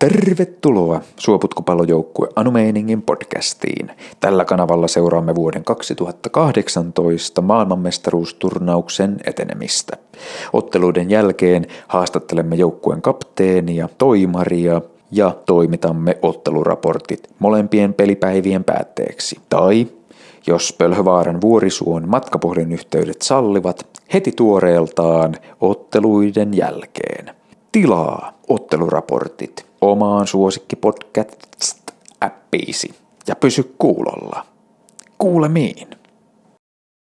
Tervetuloa Suoputkopallojoukkue Anumeiningin podcastiin. Tällä kanavalla seuraamme vuoden 2018 maailmanmestaruusturnauksen etenemistä. Otteluiden jälkeen haastattelemme joukkueen kapteenia, toimaria ja toimitamme otteluraportit molempien pelipäivien päätteeksi. Tai jos Pölhövaaran vuorisuon matkapuhelinyhteydet sallivat, heti tuoreeltaan otteluiden jälkeen. Tilaa otteluraportit omaan suosikkipodcast-appiisi ja pysy kuulolla. Kuulemiin.